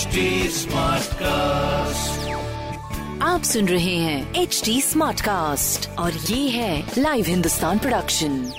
HD Smartcast. आप सुन रहे हैं एच डी स्मार्ट कास्ट और ये है लाइव हिंदुस्तान प्रोडक्शन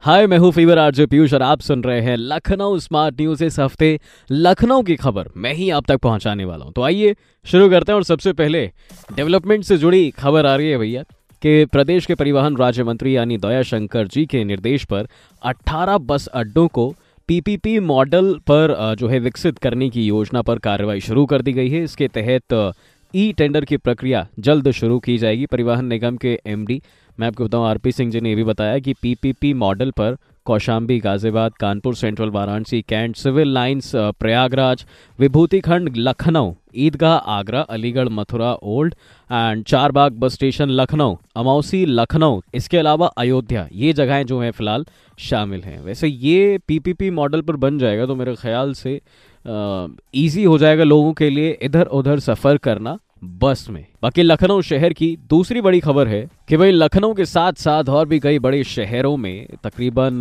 हाय मैं हूँ फीवर आरजे पीयूष और आप सुन रहे हैं लखनऊ स्मार्ट न्यूज़ इस हफ़्ते लखनऊ की खबर। मैं ही आप तक पहुँचाने वाला हूँ। तो आइए शुरू करते हैं और सबसे पहले डेवलपमेंट से जुड़ी खबर आ रही है भैया कि प्रदेश के परिवहन राज्य मंत्री यानी दया शंकर जी के निर्देश पर 18 बस अड्डों को पीपीपी मॉडल पर जो है विकसित करने की योजना पर कार्रवाई शुरू कर दी गई है। इसके तहत ई टेंडर की प्रक्रिया जल्द शुरू की जाएगी। परिवहन निगम के एमडी, मैं आपको बताऊँ, आरपी सिंह जी ने भी बताया कि पीपीपी मॉडल पर Kaushambi, Ghaziabad, Kanpur, central Varanasi, cantt, civil lines Prayagraj Vibhuti Khand Lucknow, Idgah, Agra, Aligarh, Mathura, old and Charbagh bus station, Lucknow Amausi Lucknow, इसके अलावा अयोध्या, ये जगहें जो हैं फ़िलहाल शामिल हैं। वैसे ये पीपीपी मॉडल पर बन जाएगा तो मेरे ख्याल से इजी हो जाएगा लोगों के लिए इधर उधर सफ़र करना। बस में। बाकी लखनऊ शहर की दूसरी बड़ी खबर है कि भाई लखनऊ के साथ साथ और भी कई बड़े शहरों में तकरीबन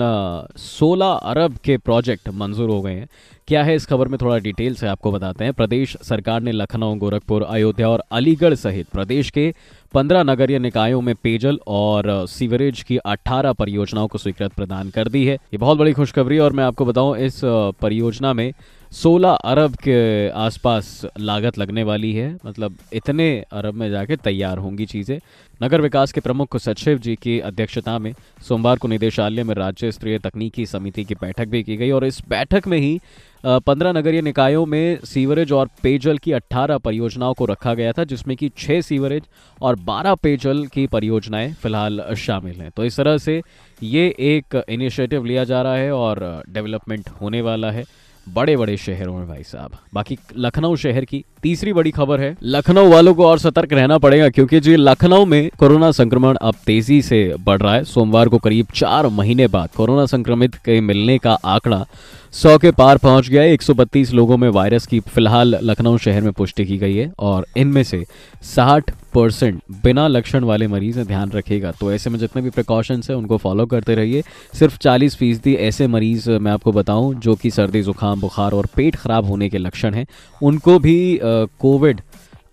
सोलह अरब के प्रोजेक्ट मंजूर हो गए हैं। क्या है इस खबर में थोड़ा डिटेल से आपको बताते हैं। प्रदेश सरकार ने लखनऊ, गोरखपुर, अयोध्या और अलीगढ़ सहित प्रदेश के पंद्रह नगरीय निकायों में पेयजल और सीवरेज की 18 परियोजनाओं को स्वीकृत प्रदान कर दी है। ये बहुत बड़ी खुशखबरी और मैं आपको बताऊँ, इस परियोजना में 16 अरब के आसपास लागत लगने वाली है। मतलब इतने अरब में जाके तैयार होंगी चीज़ें। नगर विकास के प्रमुख सचिव जी की अध्यक्षता में सोमवार को निदेशालय में राज्य स्तरीय तकनीकी समिति की बैठक भी की गई और इस बैठक में ही पंद्रह नगरीय निकायों में सीवरेज और पेयजल की 18 परियोजनाओं को रखा गया था, जिसमें कि 6 सीवरेज और 12 पेयजल की परियोजनाएँ फ़िलहाल शामिल हैं। तो इस तरह से ये एक इनिशिएटिव लिया जा रहा है और डेवलपमेंट होने वाला है। बड़े बड़े शहरों में भाई साहब। बाकी लखनऊ शहर की तीसरी बड़ी खबर है, लखनऊ वालों को और सतर्क रहना पड़ेगा क्योंकि जी लखनऊ में कोरोना संक्रमण अब तेज़ी से बढ़ रहा है। सोमवार को करीब चार महीने बाद कोरोना संक्रमित के मिलने का आंकड़ा सौ के पार पहुँच गया है। 132 लोगों में वायरस की फ़िलहाल लखनऊ शहर में पुष्टि की गई है और इनमें से 60 परसेंट बिना लक्षण वाले मरीज़ हैं, ध्यान रखेगा तो ऐसे में जितने भी प्रिकॉशंस हैं, उनको फॉलो करते रहिए। सिर्फ़ 40 फ़ीसदी ऐसे मरीज़ मैं आपको बताऊँ जो कि सर्दी जुकाम बुखार और पेट खराब होने के लक्षण हैं। उनको भी कोविड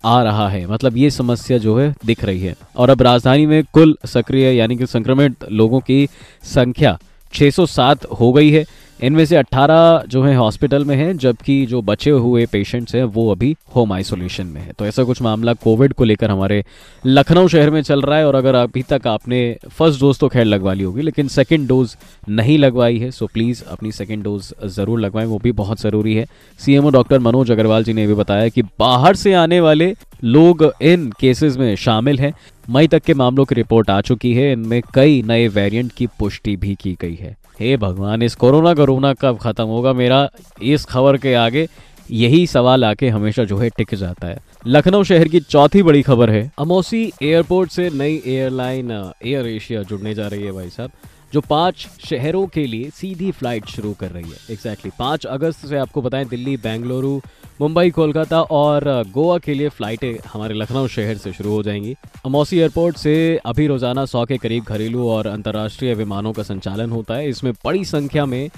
आ रहा है। मतलब ये समस्या जो है, दिख रही है। और अब राजधानी में कुल सक्रिय, यानी कि संक्रमित लोगों की संख्या 607 हो गई है। इनमें से 18 जो है हॉस्पिटल में हैं, जबकि जो बचे हुए पेशेंट्स हैं, वो अभी होम आइसोलेशन में है। तो ऐसा कुछ मामला कोविड को लेकर हमारे लखनऊ शहर में चल रहा है, और अगर अभी तक आपने फ़र्स्ट डोज तो खैर लगवा ली होगी, लेकिन सेकंड डोज नहीं लगवाई है, सो प्लीज़ अपनी सेकंड डोज ज़रूर लगवाएँ, वो भी बहुत ज़रूरी है। सीएमओ डॉक्टर मनोज अग्रवाल जी ने भी बताया कि बाहर से आने वाले लोग इन केसेस में शामिल हैं। मई तक के मामलों की रिपोर्ट आ चुकी है। इनमें कई नए वेरिएंट की पुष्टि भी की गई है। हे भगवान, इस कोरोना कोरोना कब खत्म होगा? मेरा इस खबर के आगे यही सवाल आके हमेशा जो है टिक जाता है। लखनऊ शहर की चौथी बड़ी खबर है। अमौसी एयरपोर्ट से नई एयरलाइन, एयर एशिया जुड़ने जा रही है भाई साहब। जो पाँच शहरों के लिए सीधी फ़्लाइट शुरू कर रही है। एग्जैक्टली पाँच अगस्त से आपको बताएँ, दिल्ली, बेंगलुरु, मुंबई, कोलकाता और गोवा के लिए फ्लाइटें हमारे लखनऊ शहर से शुरू हो जाएँगी। अमौसी एयरपोर्ट से अभी रोज़ाना सौ के करीब घरेलू और अंतर्राष्ट्रीय विमानों का संचालन होता है। इसमें बड़ी संख्या में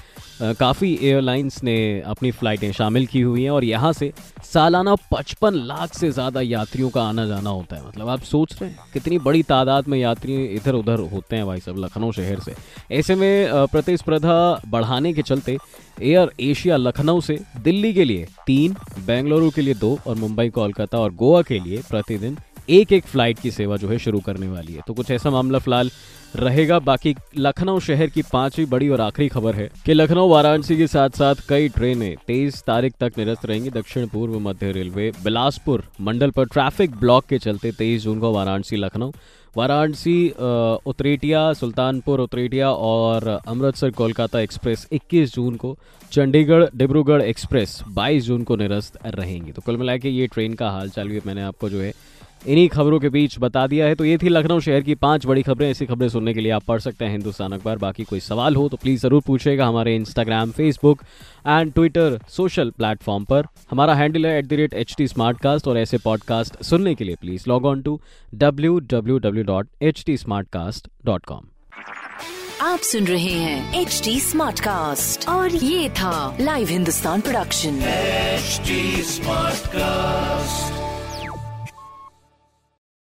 काफ़ी एयरलाइंस ने अपनी फ़्लाइटें शामिल की हुई हैं और यहाँ से सालाना 55 लाख से ज़्यादा यात्रियों का आना जाना होता है। मतलब आप सोच रहे हैं, कितनी बड़ी तादाद में यात्री इधर उधर होते हैं भाई सब लखनऊ शहर से। ऐसे में प्रतिस्पर्धा बढ़ाने के चलते एयर एशिया लखनऊ से दिल्ली के लिए तीन, बेंगलुरु के लिए दो और मुंबई, कोलकाता और गोवा के लिए प्रतिदिन एक एक फ़्लाइट की सेवा जो है शुरू करने वाली है। तो कुछ ऐसा मामला फ़िलहाल रहेगा। बाकी लखनऊ शहर की पांचवी बड़ी और आखिरी खबर है कि लखनऊ वाराणसी के साथ साथ कई ट्रेनें तेईस तारीख तक निरस्त रहेंगी। दक्षिण पूर्व मध्य रेलवे बिलासपुर मंडल पर ट्रैफ़िक ब्लॉक के चलते तेईस जून को वाराणसी लखनऊ, वाराणसी उतरेटिया, सुल्तानपुर उतरेटिया और अमृतसर कोलकाता एक्सप्रेस 21 जून को, चंडीगढ़ डिब्रूगढ़ एक्सप्रेस 22 जून को निरस्त रहेंगी। तो कुल मिला ये ट्रेन का हाल चाल भी मैंने आपको जो है इन्हीं खबरों के बीच बता दिया है। तो ये थी लखनऊ शहर की पाँच बड़ी खबरें। ऐसी खबरें सुनने के लिए आप पढ़ सकते हैं हिंदुस्तान अखबार। बाकी कोई सवाल हो तो प्लीज़ ज़रूर पूछेगा हमारे Instagram Facebook and Twitter social platform पर। हमारा हैंडल है at the rate H T और ऐसे पॉडकास्ट सुनने के लिए please log on to W W W dot H T Smartcast dot com आप सुन रहे हैं एच डी स्मार्ट कास्ट और ये था live Hindustan production HD Smartcast.